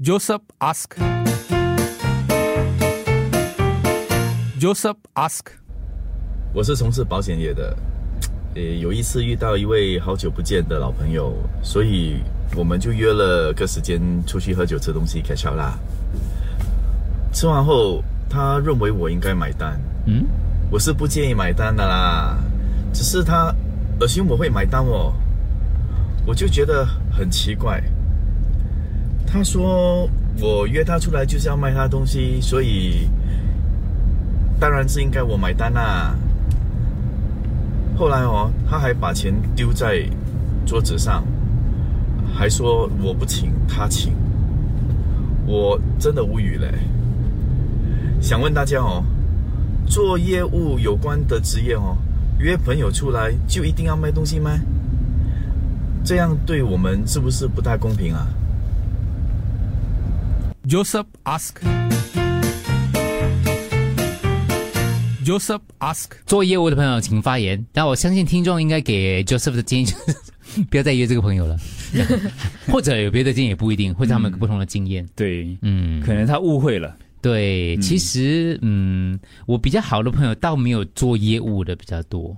Joseph ask. Joseph ask. 我是从事保险业的，呃，有一次遇到一位好久不见的老朋友，所以我们就约了个时间出去喝酒吃东西开销啦。吃完后，他认为我应该买单，嗯，我是不建议买单的啦，只是他恶心我会买单哦，我就觉得很奇怪。他说我约他出来就是要卖他东西，所以当然是应该我买单啦。后来哦，他还把钱丢在桌子上，还说我不请他请，我真的无语嘞。想问大家哦，做业务有关的职业哦，约朋友出来就一定要卖东西吗？这样对我们是不是不太公平啊？Joseph ask. Joseph ask. 做业务的朋友请发言。但我相信听众应该给 Joseph 的建议就是 不要再约这个朋友了，或者有别的建议也不一定，或者他们有不同的经验。对，嗯，可能他误会了。对，嗯其实嗯，我比较好的朋友倒没有做业务的比较多，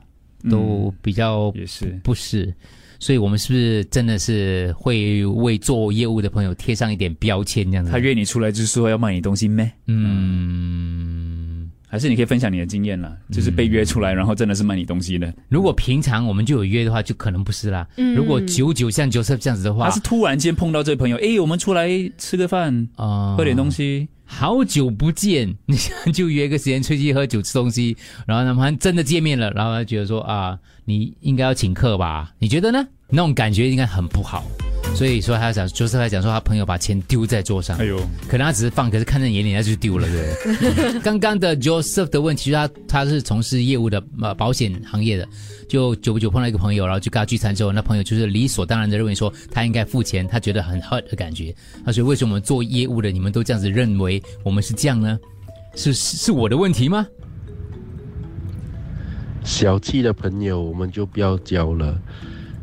都比较也是不是。所以我们是不是真的是会为做业务的朋友贴上一点标签这样子？他约你出来就是说要卖你东西咩？嗯，还是你可以分享你的经验啦，就是被约出来，然后真的是卖你东西的。如果平常我们就有约的话，就可能不是啦。嗯如果久久像 Joseph 这样子的话，他是突然间碰到这位朋友，诶，我们出来吃个饭，啊喝点东西。好久不见，你就约个时间出去喝酒吃东西，然后他们真的见面了，然后他觉得说啊，你应该要请客吧？你觉得呢？那种感觉应该很不好，所以说他讲，就是他讲说他朋友把钱丢在桌上，哎呦，可能他只是放，可是看在眼里他就丢了，对不对？刚刚的 Joseph 的问题，就是他他是从事业务的呃保险行业的，就久不久碰到一个朋友，然后就跟他聚餐之后，那朋友就是理所当然的认为说他应该付钱，他觉得很 hurt 的感觉。他说为什么我们做业务的你们都这样子认为我们是这样呢？是是是我的问题吗？小气的朋友我们就不要交了。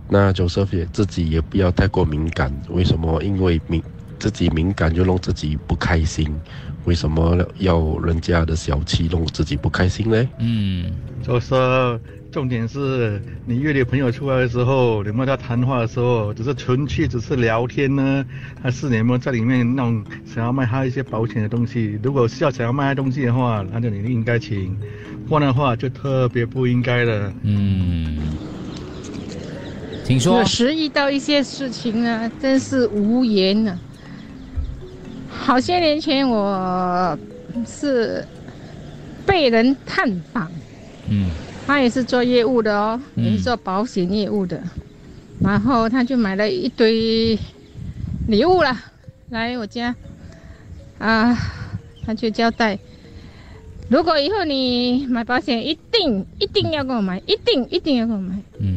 那 Joseph 也自己也不要太过敏感，为什么？因为敏自己敏感就弄自己不开心，为什么要人家的小气弄自己不开心呢？嗯，就是重点是你约你朋友出来的时候，有没有在谈话的时候，只是纯粹只是聊天呢，还是你们在里面那种想要卖他一些保险的东西？如果是要想要卖他东西的话，那就你应该请，不然的话就特别不应该了。嗯，请说。有。时遇到一些事情呢，真是无言呢、好些年前，我是被人探访，嗯。他也是做业务的哦，嗯。也是做保险业务的，然后他就买了一堆礼物了，来我家，啊，他就交代，如果以后你买保险，一定一定要给我买，一定一定要给我买，嗯，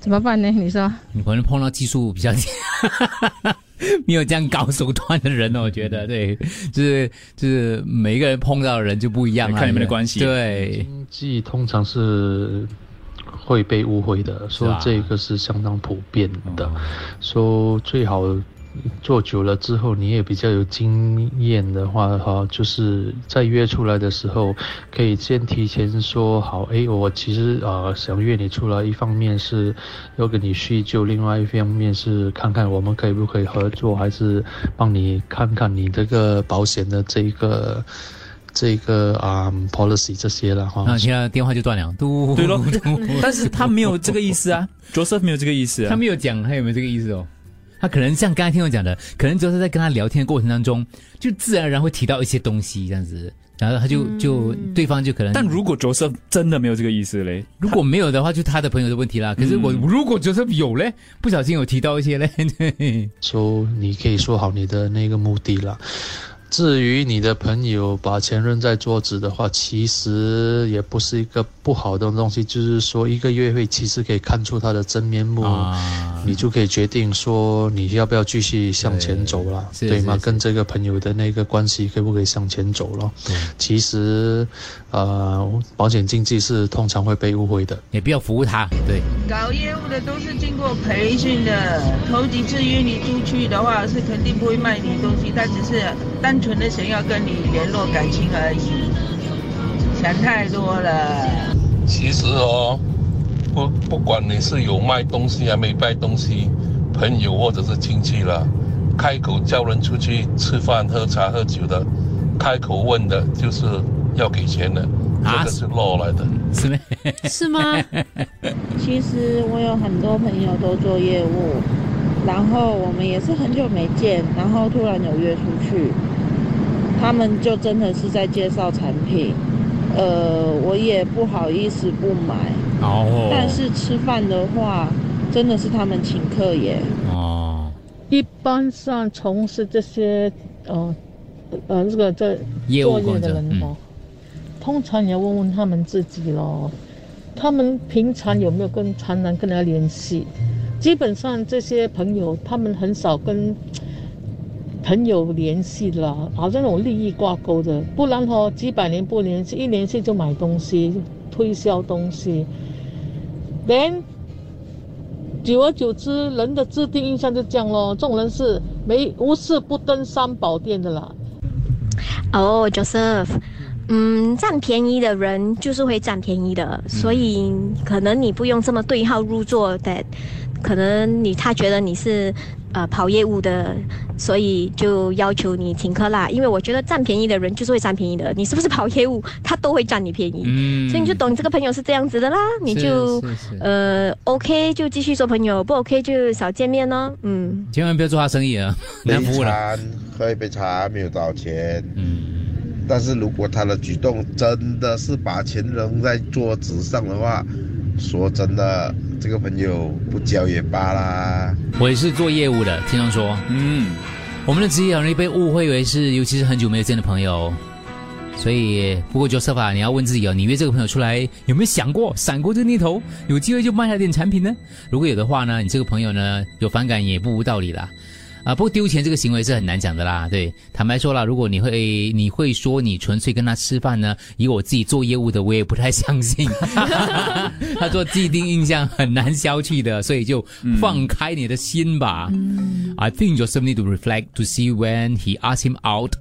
怎么办呢？你说？你可能碰到技术比较 没有这样高手段的人哦，我觉得。对，就是就是每一个人碰到的人就不一样啊，看你们的关系。对，经济通常是会被误会的，说这个是相当普遍的，哦。说最好做久了之后，你也比较有经验的话，哈，就是在约出来的时候，可以先提前说好，诶，我其实呃想约你出来，一方面是要跟你叙旧，另外一方面是看看我们可以不可以合作，还是帮你看看你这个保险的这个。这个啊、policy 这些了哈，然后听到电话就断了，嘟，对咯 但是他没有这个意思啊，Joseph 没有这个意思啊。他没有讲他有没有这个意思哦。他可能像刚才听我讲的，可能就是在跟他聊天的过程当中，就自然而然会提到一些东西这样子，然后他就就对方就可能，但如果 Joseph 真的没有这个意思嘞，如果没有的话，就他的朋友的问题啦。可是我嗯如果角色有嘞，不小心有提到一些嘞，对，说你可以说好你的那个目的啦。至于你的朋友把钱扔在桌子的话，其实也不是一个不好的东西，就是说一个约会其实可以看出他的真面目，啊，你就可以决定说你要不要继续向前走了，对对吗？跟这个朋友的那个关系可不可以向前走了？其实，呃，保险经纪是通常会被误会的。也不要服务他，对，搞业务的都是经过培训的，头几次约你出去的话，是肯定不会卖你东西，他只是单纯的想要跟你联络感情而已，想太多了。其实哦，不不管你是有卖东西还没卖东西，朋友或者是亲戚了，开口叫人出去吃饭、喝茶、喝酒的，开口问的就是要给钱的，啊这个是 law 来的。是吗？是吗？其实我有很多朋友都做业务，然后我们也是很久没见，然后突然有约出去，他们就真的是在介绍产品，呃，我也不好意思不买，哦，但是吃饭的话，真的是他们请客耶。哦，一般上从事这些呃呃这个这业务的人哦，通常你要问问他们自己咯，他们平常有没有跟常常跟他联系？基本上这些朋友他们很少跟朋友联系的，好像那种利益挂钩的，不然哦几百年不联系，一联系就买东西推销东西，连久而久之，人的自定印象就这样咯。这种人是没无事不登三宝殿的啦。哦、j o s e p h 嗯，占便宜的人就是会占便宜的，所以可能你不用这么对号入座的，可能你他觉得你是呃跑业务的，所以就要求你请客啦。因为我觉得占便宜的人就是会占便宜的，你是不是跑业务，他都会占你便宜，嗯所以你就懂你这个朋友是这样子的啦，你就呃 OK 就继续做朋友，不 OK 就少见面咯。嗯。千万不要做他生意啊，难服务了。喝一杯茶没有多少钱，嗯，但是如果他的举动真的是把钱扔在桌子上的话，说真的，这个朋友不交也罢啦。我也是做业务的，听常说，嗯，我们的职业很容易被误会为是，尤其是很久没有见的朋友。所以，不过 Joseph 啊，你要问自己哦，你约这个朋友出来有没有想过、闪过这个念头，有机会就卖他点产品呢？如果有的话呢，你这个朋友呢有反感也不无道理啦。啊，不过丢钱这个行为是很难讲的啦。对，坦白说啦，如果你会你会说你纯粹跟他吃饭呢，以我自己做业务的，我也不太相信。他做既定印象很难消去的，所以就放开你的心吧。I think Joseph need to reflect to see when he asked him out,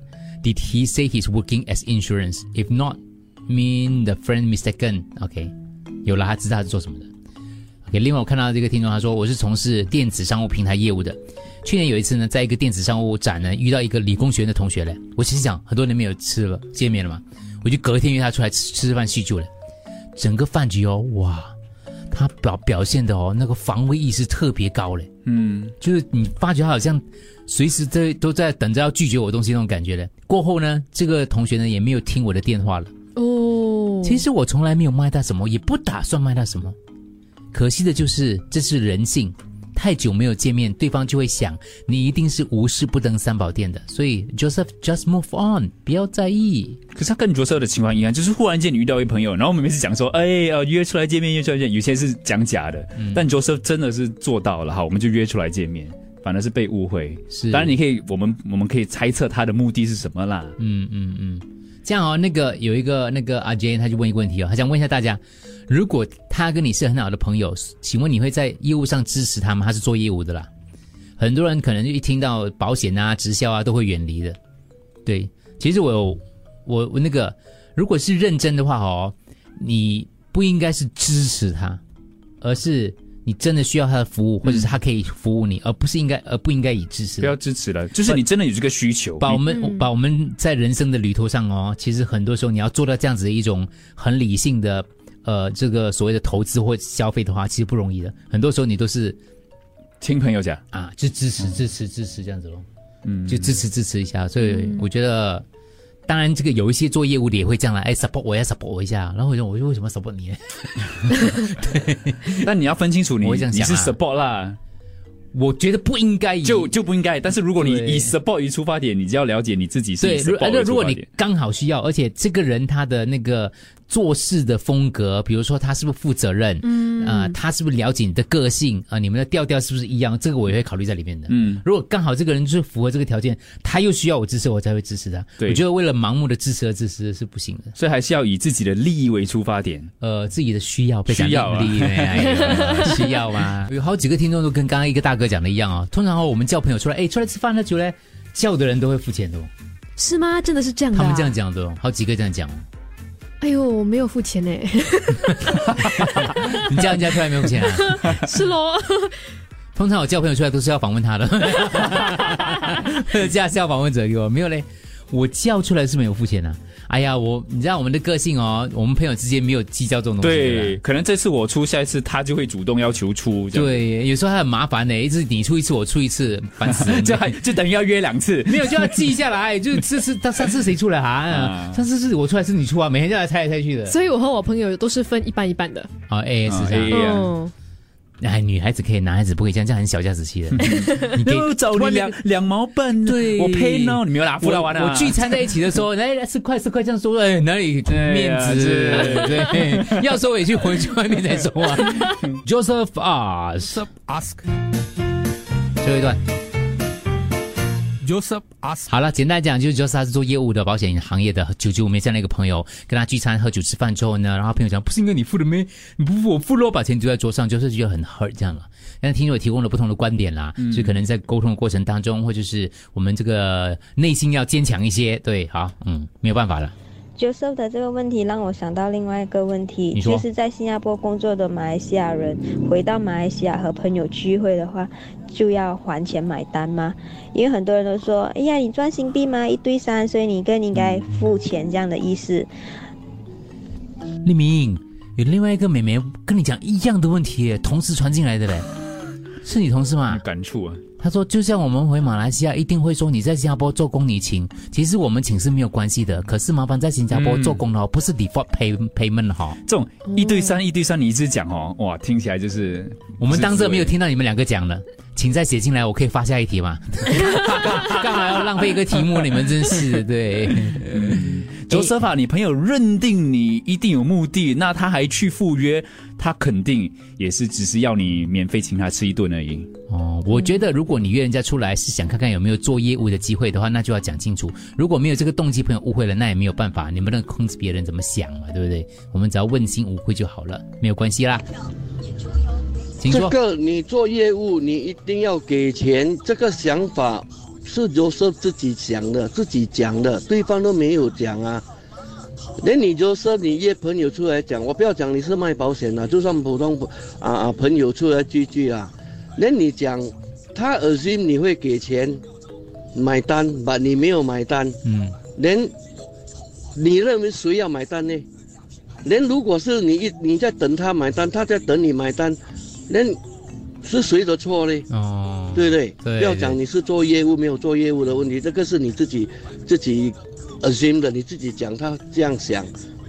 did he say he's working as insurance? If not, mean the friend mistaken. OK，有了，他知道他是做什么的。OK，另外我看到这个听众他说我是从事电子商务平台业务的。去年有一次呢，在一个电子商务展呢，遇到一个理工学院的同学嘞。我其实讲很多年没有吃了见面了嘛，我就隔天约他出来吃吃饭叙旧了。整个饭局哦，哇，他表表现的哦，那个防卫意识特别高嘞。嗯，就是你发觉他好像随时在都在等着要拒绝我东西那种感觉嘞。过后呢，这个同学呢也没有听我的电话了。哦，其实我从来没有卖他什么，也不打算卖他什么。可惜的就是这是人性，太久没有见面，对方就会想你一定是无事不登三宝殿的。所以 Joseph just move on，不要在意。可是他跟 Joseph 的情况一样，就是忽然间你遇到一朋友，然后我们每次讲说，哎，呃，约出来见面，约出来见面，有些是讲假的，但 Joseph 真的是做到了，哈，我们就约出来见面，反而是被误会。是当然你可以，我们我们可以猜测他的目的是什么啦。嗯嗯嗯，这样哦，那个有一个那个阿 J 他就问一个问题哦，他想问一下大家，如果他跟你是很好的朋友，请问你会在业务上支持他吗？他是做业务的啦，很多人可能就一听到保险啊、直销啊都会远离的。对，其实我有我我那个，如果是认真的话哦，你不应该是支持他，而是你真的需要他的服务，或者是他可以服务你，而不是应该而不应该以支持。不要支持了，就是你真的有这个需求，把我们、嗯把我们在人生的旅途上哦，其实很多时候你要做到这样子的一种很理性的呃这个所谓的投资或消费的话，其实不容易的。很多时候你都是听朋友讲啊，就支持支持支持这样子咯，嗯，就支持支持一下。所以我觉得。当然，这个有一些做业务的也会这样来，哎，support 我要 support 我一下，然后我就我就为什么 support 你 呢？但你要分清楚你，你是 support 啦，我觉得不应该就就不应该。但是如果你以 support 为出发点，你就要了解你自己是以对，如果你。刚好需要，而且这个人他的那个做事的风格，比如说他是不是负责任，嗯啊、他是不是了解你的个性啊、你们的调调是不是一样？这个我也会考虑在里面的。嗯，如果刚好这个人就是符合这个条件，他又需要我支持，我才会支持他。对我觉得为了盲目的支持而支持是不行的。所以还是要以自己的利益为出发点。呃，自己的需要被讲需要啊利益哎需要吗？有好几个听众都跟刚刚一个大哥讲的一样哦。通常哦，我们叫朋友出来，哎，出来吃饭喝酒嘞，叫的人都会付钱的哦。是吗？真的是这样的、啊？他们这样讲的哦，好几个这样讲哦。哎呦，我没有付钱呢。你叫人家出来没有付钱啊？是喽。通常我叫朋友出来都是要访问他的，架是要访问者给我没有嘞，我叫出来是没有付钱的、哎呀，我你知道我们的个性哦，我们朋友之间没有计较这种东西。对，可能这次我出，下一次他就会主动要求出。对，有时候还很麻烦呢，一直你出一次，我出一次，烦死了。就还就等于要约两次。没有就要记下来，就是这次他上次谁出来啊啊？上次是我出来是你出啊？每天就来猜来猜去的。所以我和我朋友都是分一半一半的。啊，A S 啊这样。哎，女孩子可以，男孩子不可以这样，这样很小家子气的。你可以找你两两毛半，对，我赔呢，你没有拿付到完啊。我聚餐在一起的时候，来来吃快吃快这样说，哎，哪里面子？这对，要收也去，回去外面再说啊。Joseph ask ask 最后一段。Joseph ask 好了，简单讲就是 Joseph 他是做业务的，保险行业的。九九我们这样的一个朋友，跟他聚餐喝酒吃饭之后呢，然后朋友讲不是应该你付的咩？你不付我付咯，把钱丢在桌上，就是觉得很 hurt 这样了。但是听众也提供了不同的观点啦，嗯所以可能在沟通的过程当中，或者是我们这个内心要坚强一些。对，好，嗯，没有办法了。Joseph 的这个问题让我想到另外一个问题，就是在新加坡工作的马来西亚人回到马来西亚和朋友聚会的话，就要还钱买单吗？因为很多人都说，哎呀，你赚新币吗？一对三，所以你更应该付钱这样的意思。立明，有另外一个妹妹跟你讲一样的问题，同时传进来的嘞，是你同事吗？感触啊。他说，就像我们回马来西亚，一定会说你在新加坡做工你请，其实我们请是没有关系的。可是麻烦在新加坡嗯做工的哦，不是 default pay payment 哈。这种一对三、一对三，你一直讲哦，哇，听起来就是我们当这没有听到你们两个讲了，请再写进来，我可以发下一题吗？干嘛要浪费一个题目？你们真是的，对。Joseph 啊，你朋友认定你一定有目的，那他还去赴约，他肯定也是只是要你免费请他吃一顿而已。哦，我觉得如果你约人家出来是想看看有没有做业务的机会的话，那就要讲清楚。如果没有这个动机，朋友误会了，那也没有办法，你不能控制别人怎么想嘛，对不对？我们只要问心无愧就好了，没有关系啦。请说。这个你做业务，你一定要给钱，这个想法是 Joseph 自己想的，自己讲的，对方都没有讲啊。连你 Joseph 你约朋友出来讲，我不要讲你是卖保险的，就算普通啊啊朋友出来聚聚啊，连你讲，他 assume 你会给钱买单，把你没有买单，嗯，连你认为谁要买单呢？连如果是你一你在等他买单，他在等你买单，连是谁的错呢？哦，对不对？对。不要讲你是做业务没有做业务的问题，这个是你自己自己 assume 的，你自己讲他这样想，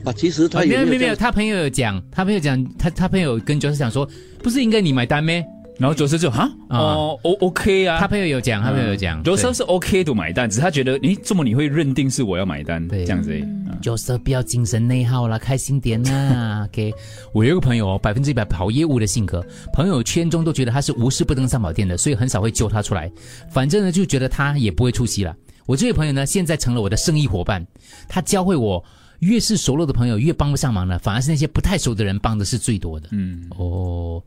啊，其实他哦没有没有没有，没有他朋友有讲，他朋友讲，他他朋友跟 Joseph 讲说，不是应该你买单咩？然后 Joseph 就哈？哦，O OK 啊，他朋友有讲，他朋友有讲对 Joseph 是 OK 的买单，只是他觉得，你怎么你会认定是我要买单这样子而已？Joseph 不要精神内耗啦，开心点啦。OK，我有一个朋友哦，百分之一百跑业务的性格，朋友圈中都觉得他是无事不登三宝殿的，所以很少会揪他出来。反正呢，就觉得他也不会出席了。我这位朋友呢，现在成了我的生意伙伴，他教会我。越是熟络的朋友，越帮不上忙了，反而是那些不太熟的人帮的是最多的。嗯，哦、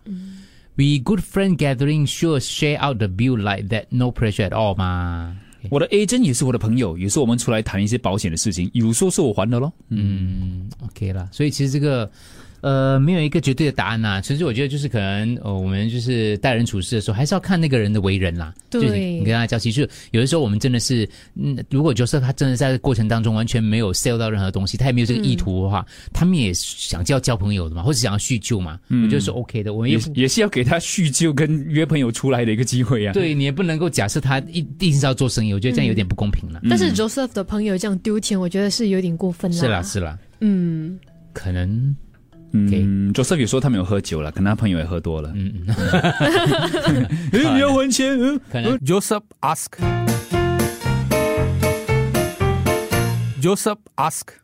w e good friend gathering sure share out the bill like that, no pressure at all 嘛。我的 agent 也是我的朋友，有时候我们出来谈一些保险的事情，有时候是我还的咯。嗯，OK 啦，所以其实这个。呃，没有一个绝对的答案呐、其实我觉得就是可能，呃，我们就是待人处事的时候，还是要看那个人的为人啦。对就你你跟他交际，就有的时候我们真的是，嗯，如果 Joseph 他真的在过程当中完全没有 sell 到任何东西，他也没有这个意图的话，他们也想交交朋友的嘛，或者想要叙旧嘛，我觉得是 OK 的。我们也也不也是要给他叙旧跟约朋友出来的一个机会啊。对你也不能够假设他一定是要做生意，我觉得这样有点不公平了。但是 Joseph 的朋友这样丢钱，我觉得是有点过分了。是啦是啦，嗯，可能嗯，Joseph 也说他没有喝酒了，可能他朋友也喝多了。嗯嗯，哎，你要还钱？嗯可能 Joseph ask. Joseph ask.